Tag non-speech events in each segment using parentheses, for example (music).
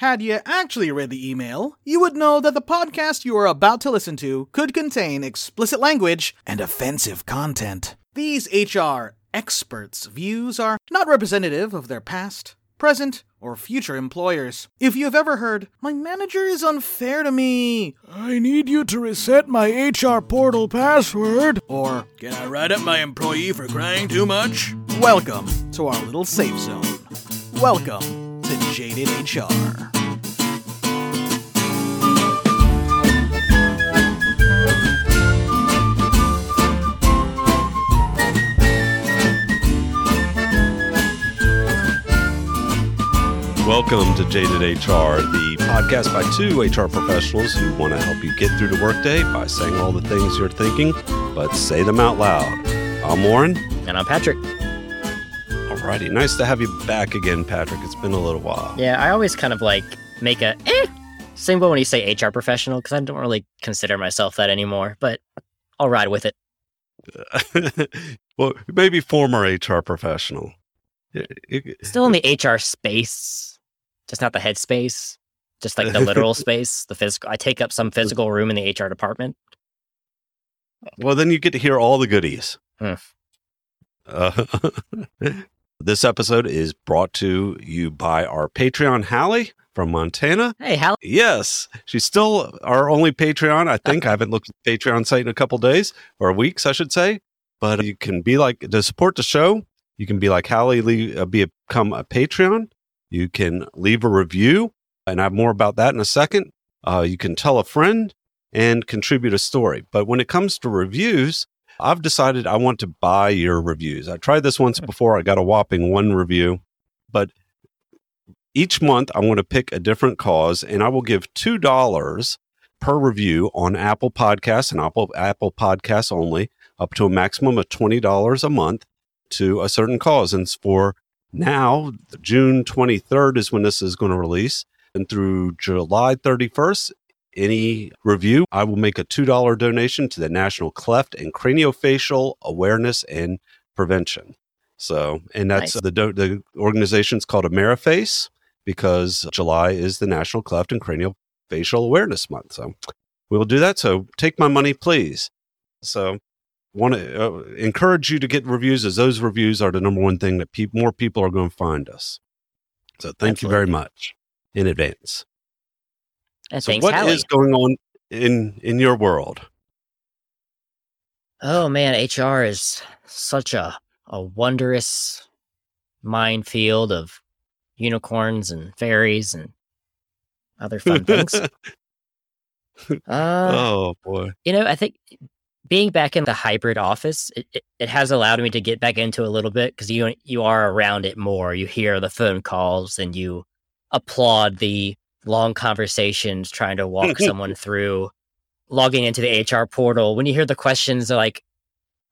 Had you actually read the email, you would know that the podcast you are about to listen to could contain explicit language and offensive content. These HR experts' views are not representative of their past, present, or future employers. If you've ever heard, my manager is unfair to me, I need you to reset my HR portal password. or Can I write up my employee for crying too much? welcome to our little safe zone. Welcome to Jaded HR. Welcome to Jaded HR, the podcast by two HR professionals who want to help you get through the workday by saying all the things you're thinking, but say them out loud. I'm Warren. And I'm Patrick. Alrighty, nice to have you back again, Patrick. It's been a little while. Yeah, I always kind of like make a eh symbol when you say HR professional because I don't really consider myself that anymore, but I'll ride with it. (laughs) well, maybe former HR professional. Still in the HR space, just not the head space, just like the literal (laughs) space, the physical. I take up some physical room in the HR department. well, then you get to hear all the goodies. Hmm. Uh, (laughs) this episode is brought to you by our Patreon, Hallie from Montana. Hey, Hal. Yes, she's still our only Patreon. I think I haven't looked at the Patreon site in a couple days or weeks, I should say. But you can be like to support the show. You can be like Hallie, leave, uh, be become a Patreon. You can leave a review, and I have more about that in a second. Uh, you can tell a friend and contribute a story. But when it comes to reviews, I've decided I want to buy your reviews. I tried this once before. I got a whopping one review, but each month I want to pick a different cause and I will give $2 per review on Apple Podcasts and Apple, Apple Podcasts only, up to a maximum of $20 a month to a certain cause. And for now, June 23rd is when this is going to release. And through July 31st, any review, I will make a $2 donation to the National Cleft and Craniofacial Awareness and Prevention. So, and that's Nice. the do- the organization's called Ameriface because July is the National Cleft and Craniofacial Awareness Month. So, we'll do that. So, take my money, please. So, want to uh, encourage you to get reviews as those reviews are the number one thing that peop more people are going to find us. So, thank you very much in advance. And So, what is Hallie. going on in in your world? Oh man, HR is such a a wondrous minefield of unicorns and fairies and other fun things. (laughs) Uh, oh boy. you know, I think being back in the hybrid office, it, it, it has allowed me to get back into a little bit because you you are around it more. You hear the phone calls and you applaud the long conversations trying to walk someone through logging into the HR portal. When you hear the questions like,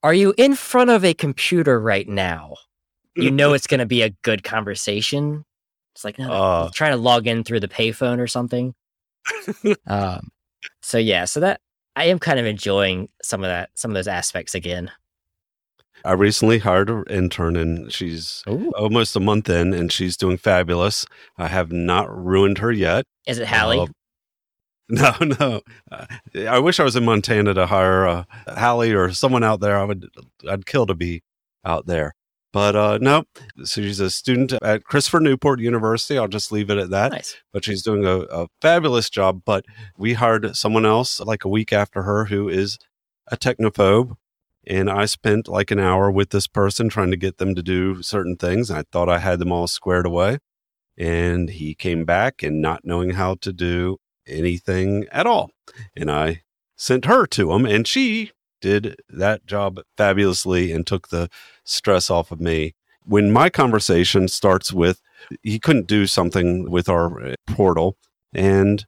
"Are you in front of a computer right now?" You know it's going to be a good conversation. It's like, no, no, Uh. Trying to log in through the payphone or something. (laughs) um, so yeah, so that I am kind of enjoying some of that, some of those aspects again. I recently hired an intern and she's Ooh. almost a month in and she's doing fabulous. I have not ruined her yet. Is it Hallie? Uh, (laughs) no, no. Uh, I wish I was in Montana to hire uh, Hallie or someone out there. I would, I'd kill to be out there. But uh, no, so she's a student at Christopher Newport University. I'll just leave it at that. nice. but she's doing a, a fabulous job. But we hired someone else like a week after her who is a technophobe. And I spent like an hour with this person trying to get them to do certain things. I thought I had them all squared away. And he came back and not knowing how to do anything at all. And I sent her to him, and she did that job fabulously and took the stress off of me. When my conversation starts with, he couldn't do something with our uh, portal. And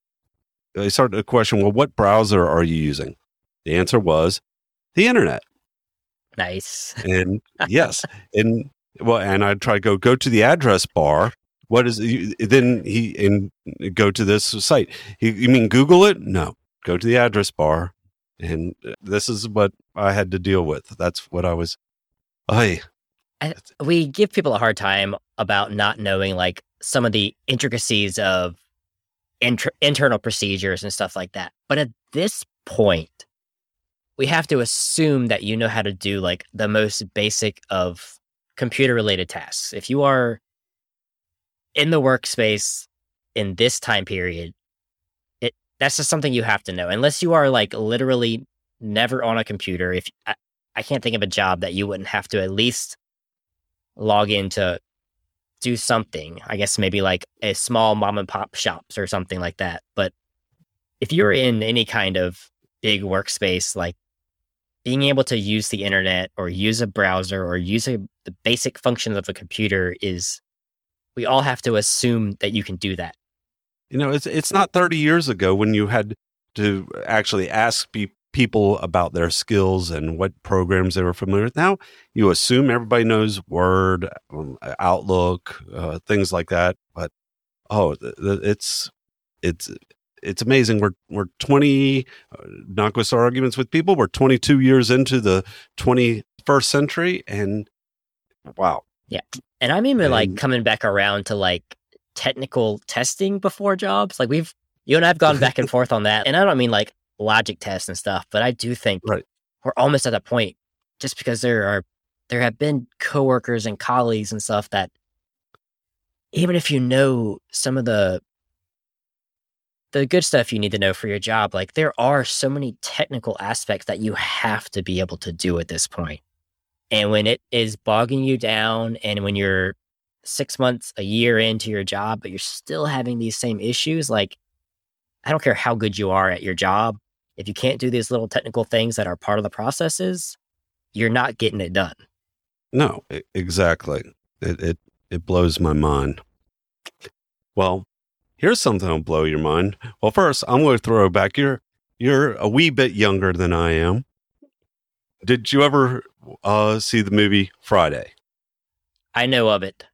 I started to question, well, what browser are you using? The answer was the internet. Nice. (laughs) And yes, and well, and I try to go go to the address bar. What is then he and go to this site? You, you mean Google it? No, go to the address bar, and uh, this is what I had to deal with. That's what I was. I We give people a hard time about not knowing like some of the intricacies of inter- internal procedures and stuff like that. But at this point, we have to assume that you know how to do like the most basic of computer related tasks. If you are in the workspace in this time period, it that's just something you have to know. Unless you are like literally never on a computer. If I, I can't think of a job that you wouldn't have to at least log in to do something. I guess maybe like a small mom and pop shops or something like that. But if you're in any kind of big workspace, like being able to use the internet or use a browser or use a, the basic functions of a computer is we all have to assume that you can do that. You know, it's it's not 30 years ago when you had to actually ask pe- people about their skills and what programs they were familiar with. Now you assume everybody knows Word, um, Outlook, uh, things like that. But oh, th- th- it's it's it's amazing. We're we're 20 uh, not going to arguments with people. We're 22 years into the 21st century, and wow, Yeah, And I'm even like coming back around to like technical testing before jobs. Like we've you and I've gone back and (laughs) forth on that. And I don't mean like logic tests and stuff, but I do think Right. we're almost at that point just because there are there have been coworkers and colleagues and stuff that even if you know some of the the good stuff you need to know for your job, like there are so many technical aspects that you have to be able to do at this point. And when it is bogging you down and when you're six months, a year into your job, but you're still having these same issues, like I don't care how good you are at your job. If you can't do these little technical things that are part of the processes, you're not getting it done. No, exactly. It it it blows my mind. Well, here's something that'll blow your mind. Well, first, I'm going to throw back. You're you're a wee bit younger than I am. Did you ever uh, see the movie Friday? I know of it.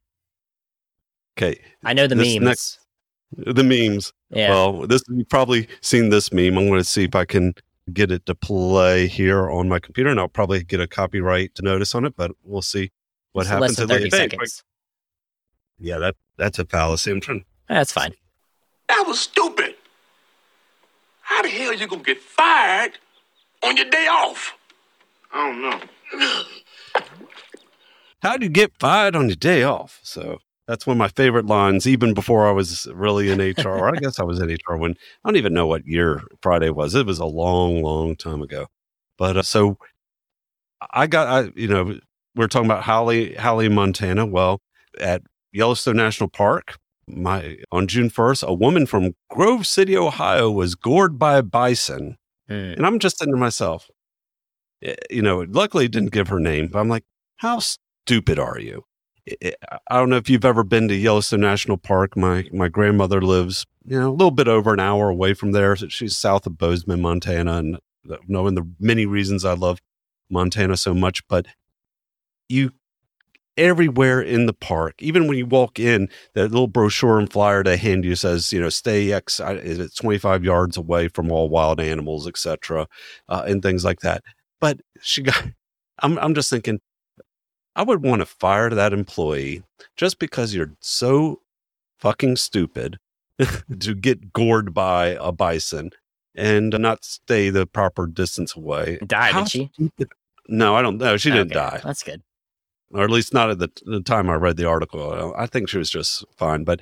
Okay, I know the This memes. next- the memes. yeah. Well, this you've probably seen this meme. I'm going to see if I can get it to play here on my computer, and I'll probably get a copyright notice on it. But we'll see what It's happens. Less than at the- 30 Hey, seconds. Yeah, that that's a fallacy. I'm trying. That's fine. That was stupid. How the hell you gonna get fired on your day off? I don't know. How do you get fired on your day off? So that's one of my favorite lines, even before I was really in HR. or I guess I was in HR when I don't even know what year Friday was. It was a long, long time ago. But uh, so I got, I, you know, we we're talking about Holly, Holly, Montana. Well, at Yellowstone National Park, my on June first, a woman from Grove City, Ohio, was gored by a bison. Hmm. And I'm just thinking to myself, eh, you know, luckily it didn't give her name, but I'm like, how stupid are you? I- don't know if you've ever been to Yellowstone National Park. My my grandmother lives, you know, a little bit over an hour away from there. So She's south of Bozeman, Montana, and knowing the many reasons I love Montana so much, but you everywhere in the park, even when you walk in, that little brochure and flyer they hand you says, you know, stay X, it's 25 yards away from all wild animals, etc., uh, and things like that. But she got, (laughs) I'm, I'm just thinking, I would want to fire that employee just because you're so fucking stupid (laughs) to get gored by a bison and not stay the proper distance away. Died, How did she? stupid- No, I don't know. She didn't Okay, die That's good. Or at least not at the, the time I read the article. I think she was just fine. But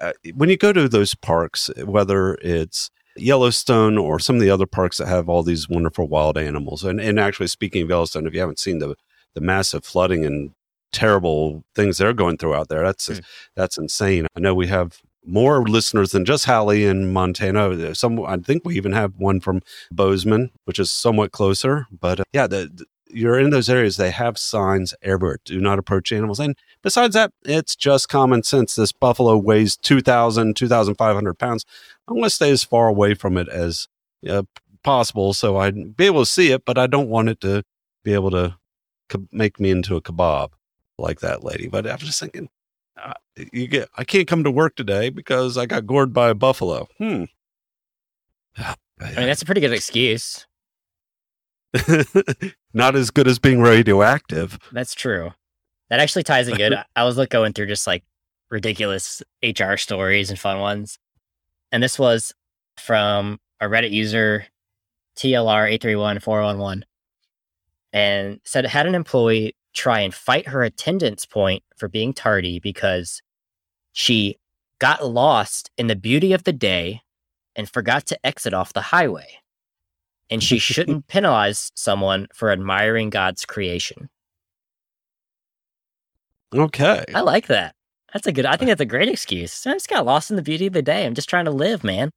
uh, when you go to those parks, whether it's Yellowstone or some of the other parks that have all these wonderful wild animals, and, and actually speaking of Yellowstone, if you haven't seen the the massive flooding and terrible things they're going through out there, that's Mm. that's insane. I know we have more listeners than just Hallie in Montana. Some, I think we even have one from Bozeman, which is somewhat closer. But uh, yeah, the, the- you're in those areas. They have signs everywhere. Do not approach animals. And besides that, it's just common sense. This buffalo weighs 2,000, 2,500 pounds. I'm going to stay as far away from it as uh, possible so I'd be able to see it, but I don't want it to be able to k- make me into a kebab like that lady. But I'm just thinking, uh, you get, I can't come to work today because I got gored by a buffalo. Hmm. (sighs) I mean, that's a pretty good excuse. (laughs) Not as good as being radioactive. That's true. That actually ties in good. (laughs) I- was like going through just like ridiculous HR stories and fun ones. and this was from a Reddit user, TLR831411, and said it had an employee try and fight her attendance point for being tardy because she got lost in the beauty of the day and forgot to exit off the highway. And she shouldn't penalize someone for admiring God's creation. Okay. I like that. That's a good. I think that's a great excuse. I just got lost in the beauty of the day. I'm just trying to live, man.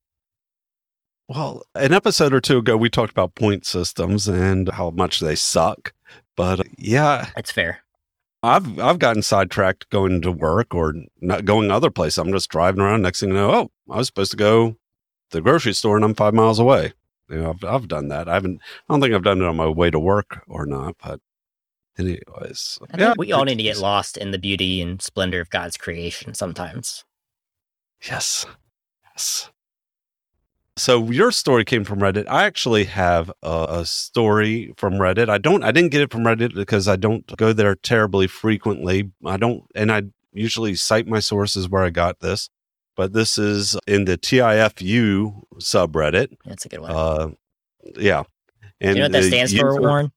Well, an episode or two ago, we talked about point systems and how much they suck. But uh, yeah, That's fair. I've I've gotten sidetracked going to work or not going other places. I'm just driving around. Next thing you know, oh, I was supposed to go to the grocery store and I'm five miles away. You know, I've, I've done that. I haven't. I don't think I've done it on my way to work or not. But anyways, I think we all need to get lost in the beauty and splendor of God's creation sometimes. Yes. Yes. So your story came from Reddit. I actually have a, a, story from Reddit. I don't I didn't get it from Reddit because I don't go there terribly frequently. I don't and I usually cite my sources where I got this. But this is in the TIFU subreddit. That's a good one. Uh yeah. Do you know what that stands for, Warren?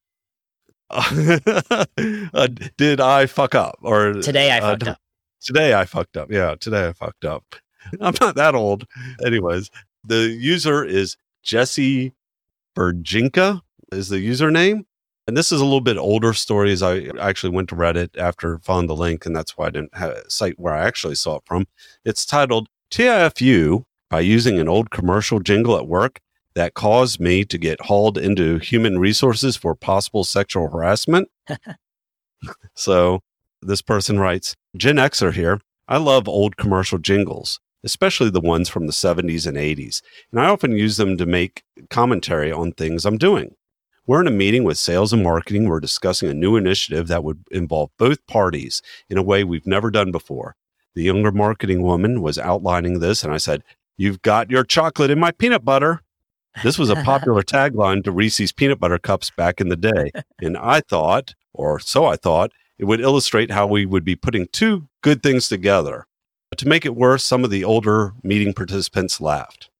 (laughs) uh, did I fuck up or Today I uh, fucked up. Today I fucked up. Yeah, today I fucked up. (laughs) I'm not that old. Anyways, the user is Jesse Berginka is the username. And this is a little bit older stories. I actually went to Reddit after found the link, and that's why I didn't site where I actually saw it from. It's titled TIFU by using an old commercial jingle at work that caused me to get hauled into human resources for possible sexual harassment. (laughs) so this person writes, Gen Xer here. I love old commercial jingles, especially the ones from the 70s and 80s, and I often use them to make commentary on things I'm doing. We're in a meeting with sales and marketing. We're discussing a new initiative that would involve both parties in a way we've never done before. The younger marketing woman was outlining this, and I said, You've got your chocolate in my peanut butter. This was a popular (laughs) tagline to Reese's peanut butter cups back in the day. And I thought, or so I thought, it would illustrate how we would be putting two good things together. But To make it worse, some of the older meeting participants laughed.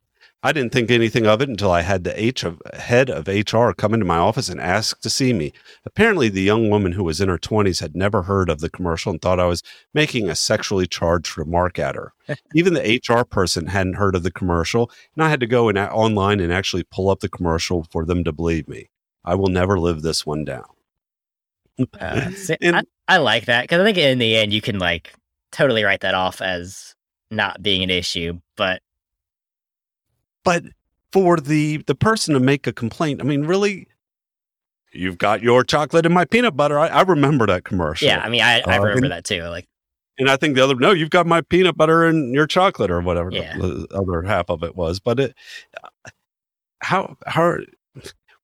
I didn't think anything of it until I had the H of, head of HR come into my office and ask to see me. Apparently, the young woman who was in her 20s had never heard of the commercial and thought I was making a sexually charged remark at her. (laughs) Even the HR person hadn't heard of the commercial, and I had to go in, online and actually pull up the commercial for them to believe me. I will never live this one down. Uh, see, (laughs) And- I, I like that because I think in the end you can like totally write that off as not being an issue. But but for the the person to make a complaint, I mean, really, you've got your chocolate and my peanut butter. I, I remember that commercial. yeah, I mean, I, I Uh, remember and- that too. Like, and I think the other no, you've got my peanut butter and your chocolate or whatever Yeah. the other half of it was. But it, how how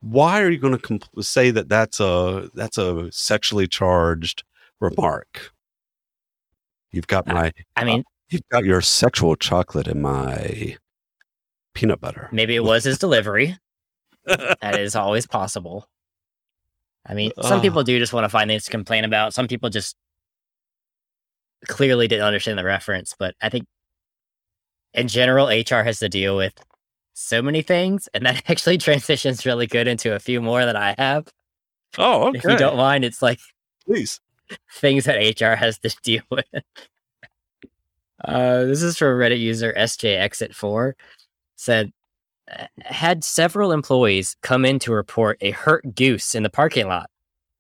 why are you going to say that that's a that's a sexually charged remark? You've got my I mean, you've got your sexual chocolate in my peanut butter. maybe it was his (laughs) delivery. that (laughs) is always possible. I mean, some Ugh. people do just want to find things to complain about. Some people just clearly didn't understand the reference. But I think in general, HR has to deal with so many things, and that (laughs) actually transitions really good into a few more that I have. Oh, okay. If you don't mind, it's like please. things that HR has to deal with. Uh, this is from Reddit user SJ Exit Four. Said "Uh, had several employees come in to report a hurt goose in the parking lot.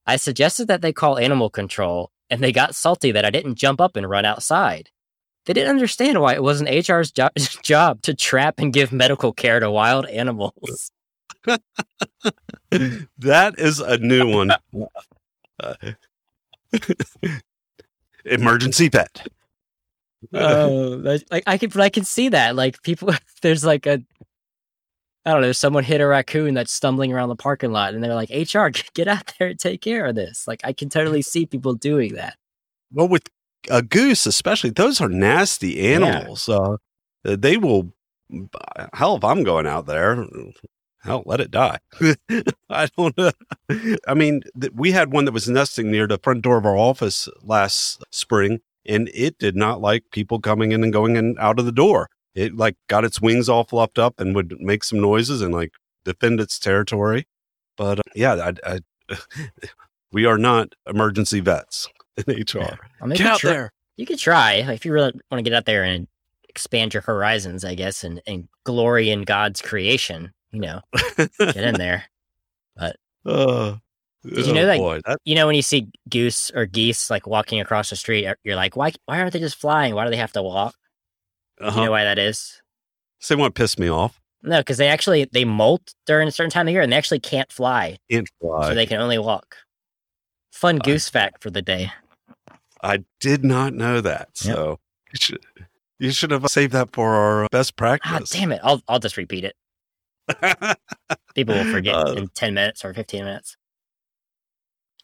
I suggested that they call animal control, and they got salty that I didn't jump up and run outside. They didn't understand why it wasn't HR's jo- (laughs) job to trap and give medical care to wild animals. (laughs) that is a new one. (laughs) Uh, emergency pet. (laughs) oh, like I can, I can see that. Like people, (laughs) there's like a, I don't know, someone hit a raccoon that's stumbling around the parking lot, and they're like, "HR, (laughs) get out there and take care of this." Like I can totally see people doing that. Well, with a goose, especially, those are nasty animals. Uh, they will. Hell, if I'm going out there, hell, let it die. I don't know. I mean, th- we had one that was nesting near the front door of our office last spring, and it did not like people coming in and going in out of the door. it like got its wings all fluffed up and would make some noises and like defend its territory. But uh, yeah, I, I, (laughs) we are not emergency vets in HR. Yeah. Get you out try- there. You could try if you really want to get out there and expand your horizons, I guess, and, and glory in God's creation. You know, get in (laughs) there. But uh, Did you know that- Boy, that You know, when you see goose or geese like walking across the street, uh, you're like, why? Why aren't they just flying? Why do they have to walk? Uh-huh. You know why that is? Say what piss me off. No, because they actually they molt during a certain time of year, and they actually can't fly, Can't fly. so they can only walk. Fun I- goose fact for the day. I did not know that. Yep. So you should you should have saved that for our best Ah, practice. damn it! I'll I'll just repeat it. (laughs) People will forget Uh, in ten minutes or fifteen minutes.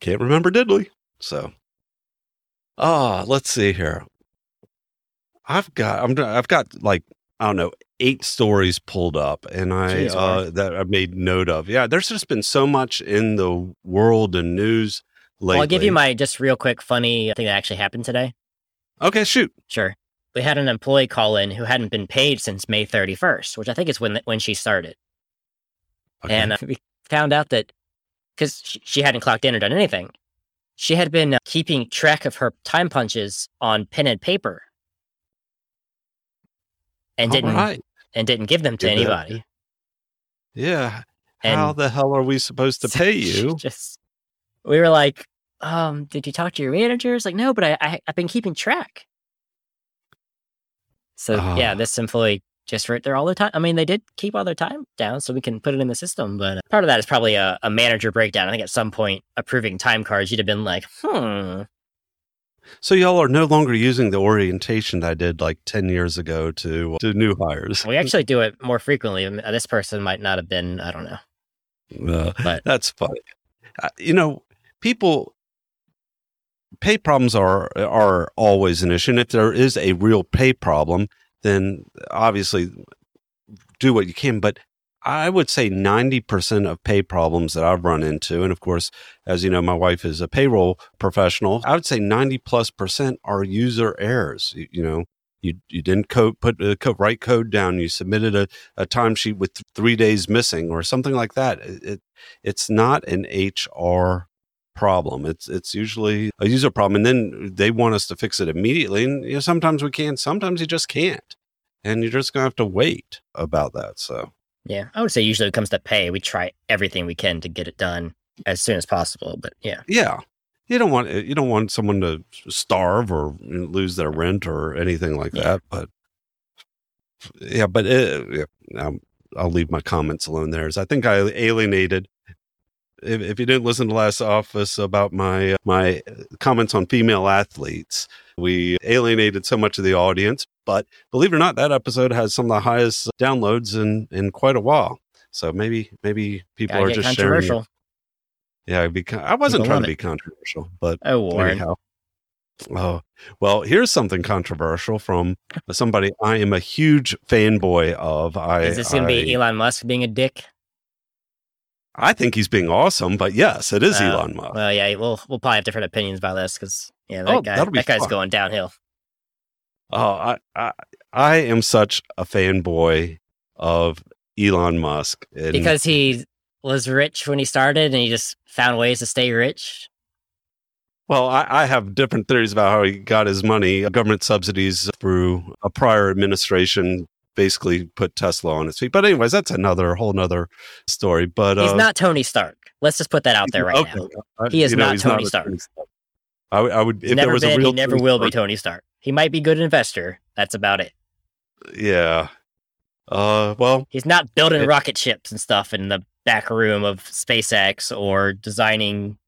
Can't remember diddly. So, ah, let's see here. I've got I'm I've got like I don't know eight stories pulled up, and I Jeez, uh, that I made note of. Yeah, there's just been so much in the world and news lately. Well, I'll give you my just real quick funny thing that actually happened today. okay. Shoot. Sure. We had an employee call in who hadn't been paid since May 31st, which I think is when when she started. Okay. And uh, we found out that because she, she hadn't clocked in or done anything, she had been uh, keeping track of her time punches on pen and paper, and All didn't right. and didn't give them to that. anybody. Yeah. And How the hell are we supposed to (laughs) pay you? (laughs) Just we were like, um, did you talk to your managers? Like, no, but I, I I've been keeping track. So yeah, Ah. this employee just right there all the time. I mean, they did keep all their time down, so we can put it in the system. But uh, part of that is probably a, a manager breakdown. I think at some point, approving time cards, you'd have been like, hmm, So y'all are no longer using the orientation I did like ten years ago to to new hires. we actually do it more frequently. Uh, This person might not have been. I don't know. Uh, But- that's funny. Uh, you know, people pay problems are are always an issue, and if there is a real pay problem, then obviously do what you can. But I would say ninety percent of pay problems that I've run into, and of course, as you know, my wife is a payroll professional. I would say ninety plus percent are user errors. You, you know. You, you didn't code, put the right code down. You submitted a, a timesheet with three days missing or something like that. It, it, it's not an HR problem. It's it's usually a user problem, and then they want us to fix it immediately. And you know, sometimes we can, sometimes you just can't, and you're just gonna have to wait about that. So Yeah, I would say usually when it comes to pay, we try everything we can to get it done as soon as possible. But yeah, yeah, you don't want you don't want someone to starve or lose their rent or anything like Yeah. that. But yeah, but it, yeah, um, I'll leave my comments alone. There, as I think I alienated. If, if you didn't listen to last office about my uh, my uh, comments on female athletes, we alienated so much of the audience. But believe it or not, that episode has some of the highest downloads in in quite a while. So maybe maybe people gotta are just sharing. it. controversial. Yeah, I wasn't People trying to it. be controversial, but Oh, Warren. anyhow. Oh, well, here's something controversial from somebody I am a huge fanboy of. I Is this going to be Elon Musk being a dick? I think he's being awesome, but yes, it is Oh, Elon Musk. Well, yeah, we'll we'll probably have different opinions about this because yeah, that Oh, guy that guy's fun. going downhill. Oh, I, I I am such a fanboy of Elon Musk. And Because he was rich when he started and he just found ways to stay rich. Well, I, I have different theories about how he got his money. Government subsidies through a prior administration basically put Tesla on its feet. But anyways, that's another whole nother story. But He's uh, not Tony Stark. Let's just put that out there right okay. now. He is you know, not Tony a Stark. I, would- I would He's if there never was been. a real He never Tony will be Tony Stark. He might be good investor. That's about it. Yeah. Uh. Well. He's not building It- rocket ships and stuff in the back room of SpaceX or designing.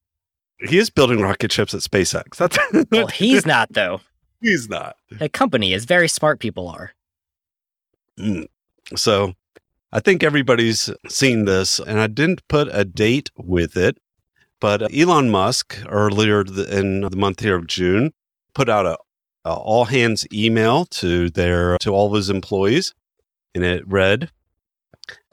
He is building rocket ships at SpaceX. That's Well, he's not though. (laughs) he's not. The company is very smart. People are. Mm. So I think everybody's seen this, and I didn't put a date with it, but Elon Musk earlier in the month here of June put out a, a all hands email to their to all of his employees, and it read.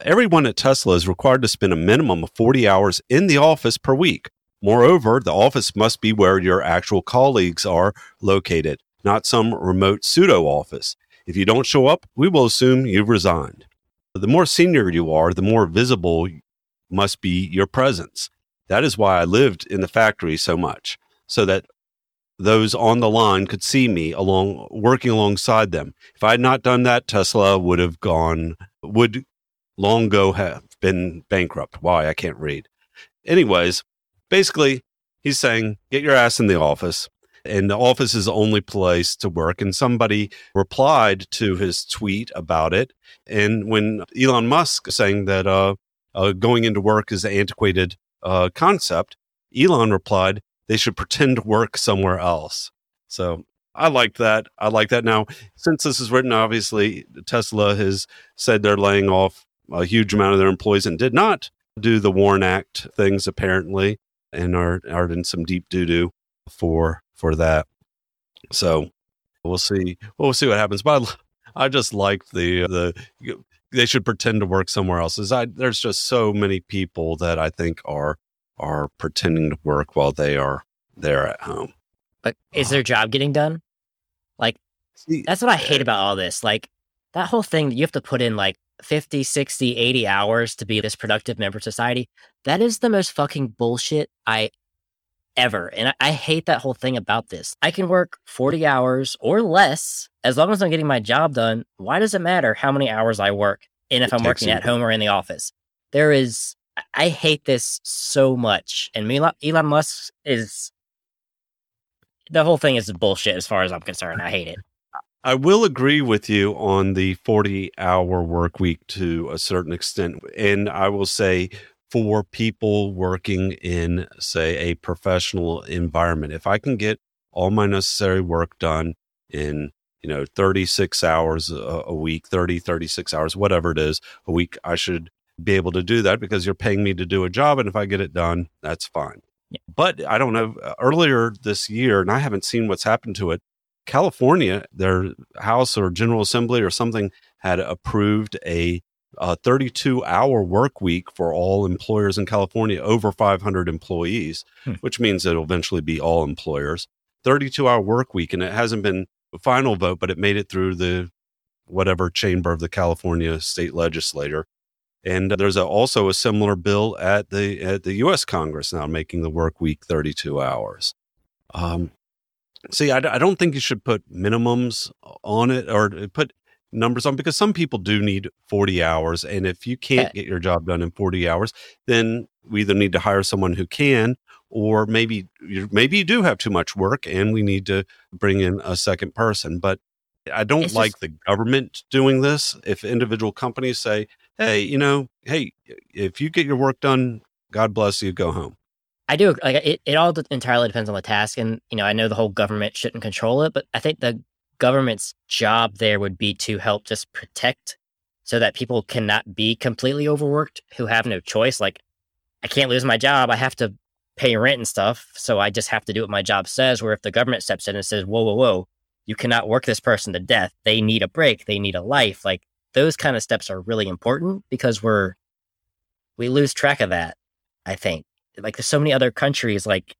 Everyone at Tesla is required to spend a minimum of 40 hours in the office per week. Moreover, the office must be where your actual colleagues are located, not some remote pseudo office. If you don't show up, we will assume you've resigned. The more senior you are, the more visible must be your presence. That is why I lived in the factory so much, so that those on the line could see me along working alongside them. If I had not done that, Tesla would have gone would long ago have been bankrupt. Why? I can't read. Anyways, basically, he's saying, get your ass in the office. And the office is the only place to work. And somebody replied to his tweet about it. And when Elon Musk saying that uh, uh, going into work is an antiquated uh, concept, Elon replied, they should pretend to work somewhere else. So I like that. I like that. Now, since this is written, obviously, Tesla has said they're laying off a huge amount of their employees and did not do the WARN Act things apparently, and are are in some deep doo doo for for that. So we'll see. We'll see what happens. But I, I just like the the they should pretend to work somewhere else. Is I there's just so many people that I think are are pretending to work while they are there at home. But uh, is their job getting done? Like See, that's what I hate eh, about all this. Like that whole thing that you have to put in like 50, 60, 80 hours to be this productive member of society. That is the most fucking bullshit I ever. And I, I hate that whole thing about this. I can work 40 hours or less as long as I'm getting my job done. Why does it matter how many hours I work and if It I'm working you- at home or in the office? There is, I- hate this so much. And Elon, Elon Musk is, the whole thing is bullshit as far as I'm concerned. I hate it. I will agree with you on the 40 hour work week to a certain extent. And I will say for people working in, say, a professional environment, if I can get all my necessary work done in, you know, 36 hours a, a week, 30, 36 hours, whatever it is a week, I should be able to do that because you're paying me to do a job. And if I get it done, that's fine. Yeah. But I don't know, uh, earlier this year, and I haven't seen what's happened to it, California, their House or General Assembly or something had approved a, a 32 hour work week for all employers in California over 500 employees, Hmm. which means it'll eventually be all employers. 32 hour work week. And it hasn't been a final vote, but it made it through the whatever chamber of the California state legislature. And there's a, also a similar bill at the at the U.S. Congress now, making the work week 32 hours. Um, see, I, I don't think you should put minimums on it or put numbers on because some people do need 40 hours, and if you can't get your job done in 40 hours, then we either need to hire someone who can, or maybe you maybe you do have too much work, and we need to bring in a second person. But I don't It's like just- the government doing this. If individual companies say, hey, you know, hey, if you get your work done, God bless you, go home. I do like it. It all entirely depends on the task, and you know, I know the whole government shouldn't control it, but I think the government's job there would be to help just protect, so that people cannot be completely overworked who have no choice. Like, I can't lose my job; I have to pay rent and stuff, so I just have to do what my job says. Where if the government steps in and says, "Whoa, whoa, whoa," you cannot work this person to death. They need a break. They need a life. Like those kind of steps are really important because we're we lose track of that. I think like there's so many other countries like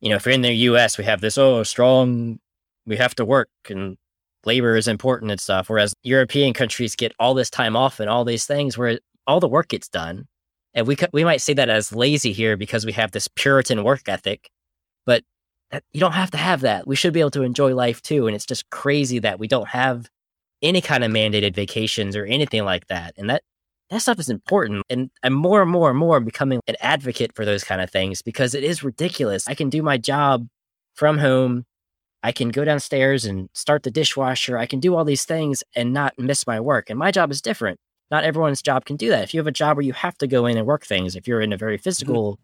you know if you're in the us we have this oh strong we have to work and labor is important and stuff whereas european countries get all this time off and all these things where all the work gets done and we we might say that as lazy here because we have this puritan work ethic but that, you don't have to have that we should be able to enjoy life too and it's just crazy that we don't have any kind of mandated vacations or anything like that and that that stuff is important. And I'm more and more and more becoming an advocate for those kind of things because it is ridiculous. I can do my job from home. I can go downstairs and start the dishwasher. I can do all these things and not miss my work. And my job is different. Not everyone's job can do that. If you have a job where you have to go in and work things, if you're in a very physical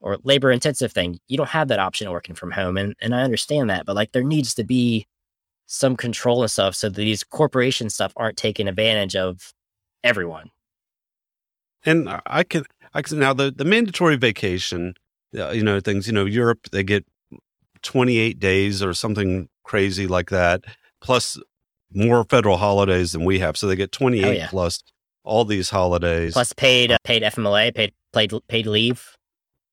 or labor intensive thing, you don't have that option of working from home. And and I understand that, but like there needs to be some control and stuff so that these corporation stuff aren't taking advantage of everyone. And I can, I can now the, the mandatory vacation, uh, you know, things, you know, Europe, they get 28 days or something crazy like that, plus more federal holidays than we have. So they get 28 Oh, yeah. plus all these holidays. Plus paid uh, paid FMLA, paid paid paid leave.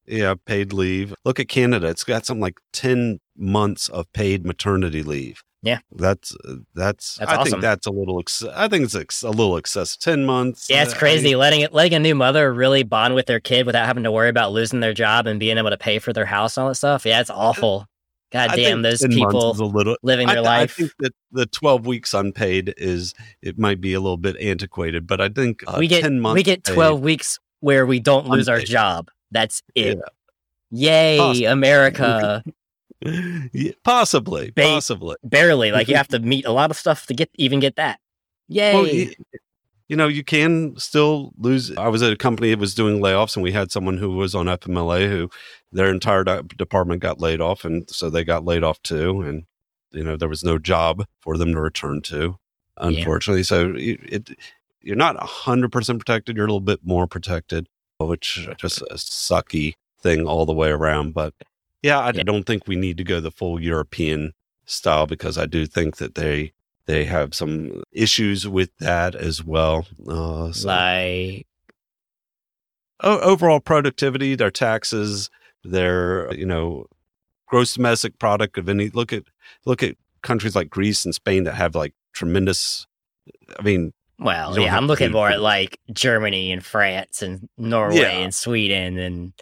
yeah, paid leave. Look at Canada. It's got something like 10 months of paid maternity leave. Yeah. that's that's. That's I awesome. think that's a little. Ex- I think it's ex- a little excessive. Ten months. Yeah, it's uh, crazy I- letting it letting a new mother really bond with their kid without having to worry about losing their job and being able to pay for their house and all that stuff. Yeah, it's awful. God I damn, those people a little. living their th- I life. think that the twelve weeks unpaid is it might be a little bit antiquated, but I think uh, we get ten months. we get twelve weeks where we don't lose our job. That's it. Yeah. Yay, Possibly. America! (laughs) Yeah, possibly, Ba- possibly. Barely. Like you (laughs) have to meet a lot of stuff to get even get that. Yay! Well, you, know, you can still lose. I was at a company that was doing layoffs, and we had someone who was on FMLA who their entire department got laid off, and so they got laid off too. And you know, there was no job for them to return to, unfortunately. So it, it you're not hundred percent protected. You're a little bit more protected, which is just a sucky thing all the way around. But yeah, I Yeah. don't think we need to go the full European style because I do think that they they have some issues with that as well. Uh, so- like o- overall productivity, their taxes, their you know gross domestic product of any look at look at countries like Greece and Spain that have like tremendous. I mean, well, yeah, I'm looking more at like Germany and France and Norway Yeah. and Sweden and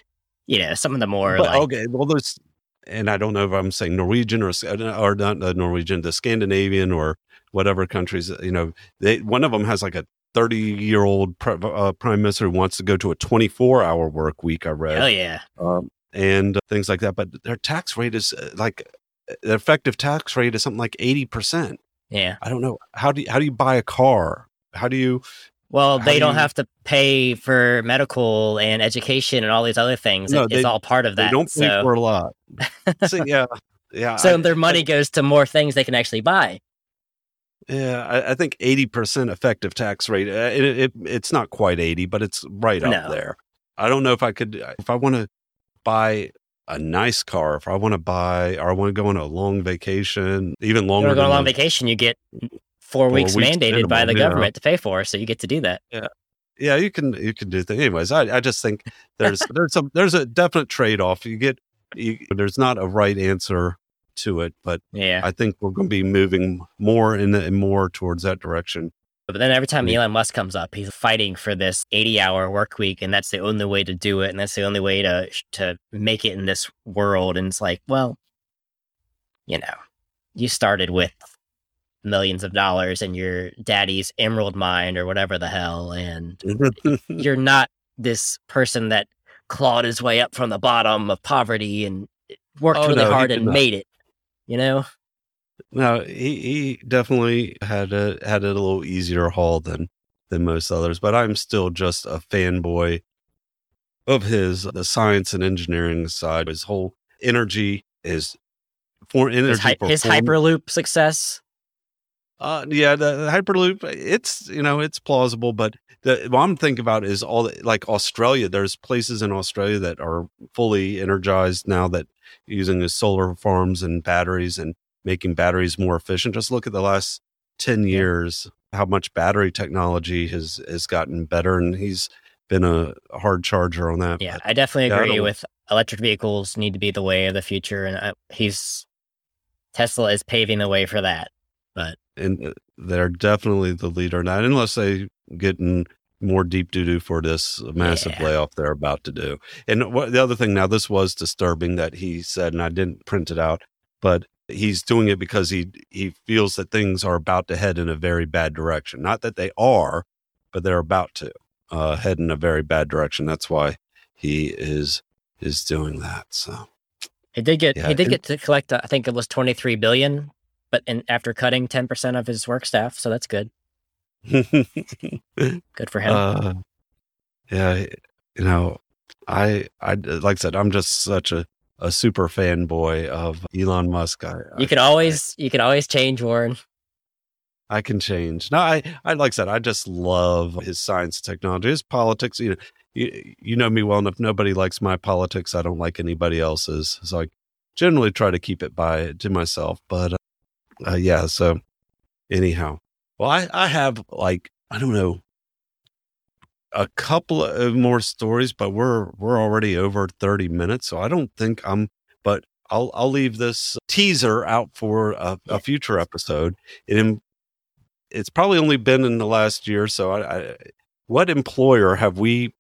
you know some of the more but, like okay, well, there's and I don't know if I'm saying Norwegian or or not the Norwegian, the Scandinavian or whatever countries. You know, they one of them has like a 30 year old pr- uh, prime minister who wants to go to a 24 hour work week. I read. oh yeah. um, and things like that. But their tax rate is uh, like the effective tax rate is something like eighty percent. Yeah. I don't know how do you, how do you buy a car? How do you? Well, they do don't you- have to pay for medical and education and all these other things. No, It- they- it's all part of that. They don't pay so for a lot. (laughs) so, yeah, yeah. so I- their money goes to more things they can actually buy. Yeah, I, I think eighty percent effective tax rate. Uh, it, it it's not quite eighty, but it's right up No. there. I don't know if I could if I want to buy a nice car, if I want to buy or I want to go on a long vacation, even You longer. to go on a long vacation, you get four, weeks, weeks mandated by the minimum, yeah. government to pay for, so you get to do that. yeah you can you can do things anyways i, I just think there's (laughs) there's a there's a definite trade-off you get you, there's not a right answer to it but Yeah. i think we're going to be moving more and and more towards that direction But then every time. Elon Musk comes up, he's fighting for this 80 hour work week, and that's the only way to do it, and that's the only way to to make it in this world. And it's like, well, you know, you started with millions of dollars in your daddy's emerald mine or whatever the hell, and (laughs) you're not this person that clawed his way up from the bottom of poverty and worked Oh, really no, hard and not. made it. You know, no he, he definitely had a had a little easier haul than than most others but i'm still just a fanboy of his the science and engineering side his whole energy is for energy his, hy- his hyperloop success. Uh, yeah, the, the Hyperloop, it's you know it's plausible, but the what I'm thinking about is all the- like Australia. There's places in Australia that are fully energized now that using the solar farms and batteries and making batteries more efficient. Just look at the last ten years, how much battery technology has has gotten better, and he's been a hard charger on that. Yeah, but- I definitely I agree with electric vehicles need to be the way of the future, and I, he's Tesla is paving the way for that. and uh, they're definitely the leader in that, unless they get in more deep doo doo for this massive Yeah. layoff they're about to do. And what, the other thing, now this was disturbing that he said, and I didn't print it out, but he's doing it because he he feels that things are about to head in a very bad direction. Not that they are, but they're about to uh, head in a very bad direction. That's why he is is doing that. So He did get Yeah, he did get to collect uh, I think it was twenty three billion, but in, after cutting ten percent of his work staff, so that's good. (laughs) Good for him. Uh, yeah, you know, I, I like I said, I'm just such a, a super fanboy of Elon Musk. I, you I, can always you can always change Warren. I can change. No, I, I like I said, I just love his science technology, his politics. You know, you, you know me well enough. Nobody likes my politics. I don't like anybody else's. So I generally try to keep it by to myself. But uh, uh, yeah, so anyhow, well, I, I have like I don't know a couple of uh, more stories, but we're we're already over thirty minutes, so I don't think I'm. But I'll I'll leave this teaser out for a, a future episode. It, it's probably only been in the last year. So, I, I, what employer have we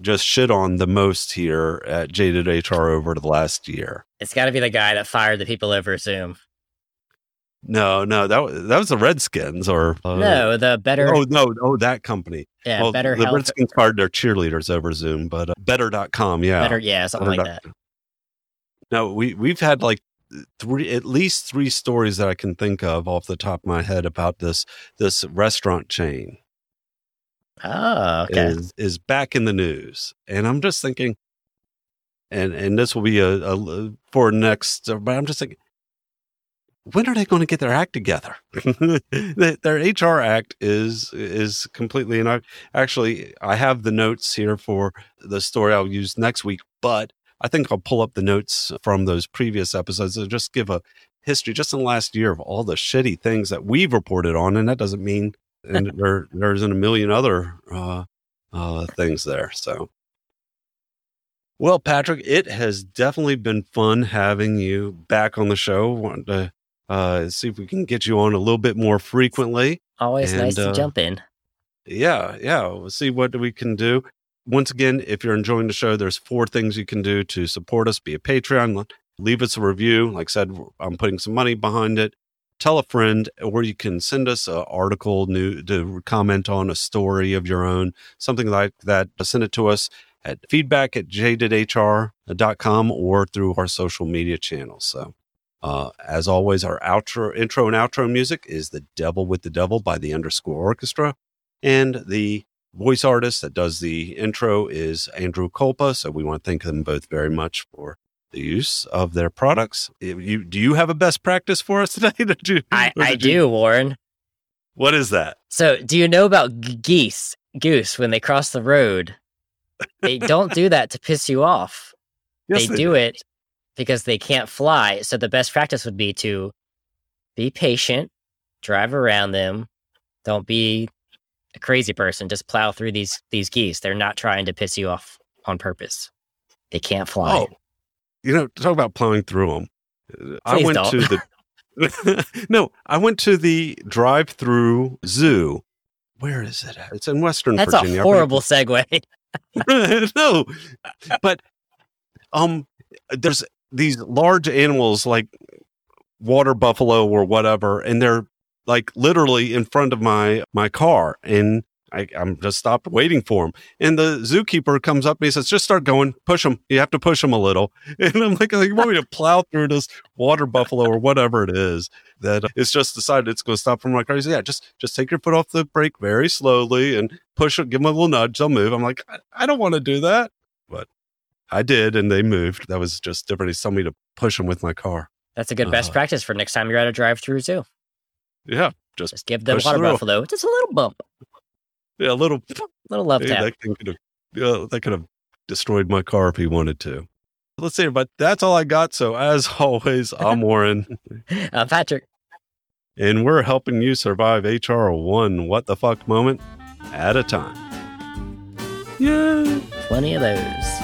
just shit on the most here at Jaded HR over the last year? It's got to be the guy that fired the people over Zoom. No, no, that was that was the Redskins or uh, no, the better, Oh no, oh that company. yeah, well, better the health, Redskins fired their cheerleaders over Zoom, but uh, better.com, yeah. better, yeah, something like that. No, we we've had like three at least three stories that I can think of off the top of my head about this this restaurant chain Oh, okay. is is back in the news, and I'm just thinking, and and this will be a, a for next, but I'm just thinking. When are they going to get their act together? (laughs) Their HR act is is completely and I actually I have the notes here for the story I'll use next week, but I think I'll pull up the notes from those previous episodes and just give a history just in the last year of all the shitty things that we've reported on, and that doesn't mean (laughs) and there there isn't a million other uh, uh, things there. So, well, Patrick, it has definitely been fun having you back on the show. Wanted to uh, see if we can get you on a little bit more frequently. Always nice to uh, jump in. Yeah, yeah. We'll see what we can do. Once again, if you're enjoying the show, there's four things you can do to support us. Be a Patreon, leave us a review. Like I said, I'm putting some money behind it. Tell a friend, or you can send us an article, new to comment on a story of your own, something like that. Send it to us at feedback at jadedhr.com or through our social media channels. So, uh, as always, our outro, intro, and outro music is "The Devil with the Devil" by the Underscore Orchestra, and the voice artist that does the intro is Andrew Culpa. So we want to thank them both very much for the use of their products. You do you have a best practice for us (laughs) today? You- I, I you- do, Warren. What is that? So, do you know about geese? Goose when they cross the road, they don't do that to piss you off. (laughs) Yes, they do it because they can't fly. So the best practice would be to be patient, drive around them. Don't be a crazy person. Just plow through these these geese. They're not trying to piss you off on purpose. They can't fly. Oh, you know, talk about plowing through them. I went don't. to the (laughs) no, I went to the drive-through zoo. Where is it? at? It's in Western That's Virginia. a horrible segue. (laughs) no, but um, there's these large animals like water buffalo or whatever, and they're like literally in front of my my car, and I, I'm just stopped waiting for him. And the zookeeper comes up and he says, "Just start going, push them. You have to push them a little." (laughs) And I'm like, oh, "You want me to (laughs) plow through this water buffalo or whatever it is that it's just decided it's going to stop from my car?" He said, "Yeah, just just take your foot off the brake very slowly and push it. Give them a little nudge. They'll move." I'm like, "I, I don't want to do that," I did, and they moved. That was just different. He told me to push them with my car. That's a good best Uh, practice for next time you're at a drive-through zoo. Yeah, just Just give them water through. buffalo just a little bump, yeah, a little. little love Hey, tap. that could have, that could have destroyed my car if he wanted to. Let's see, but that's all I got. So as (laughs) always, I'm (laughs) Warren, Uh, Patrick, and we're helping you survive HR one what the fuck moment at a time. Yeah. plenty of those.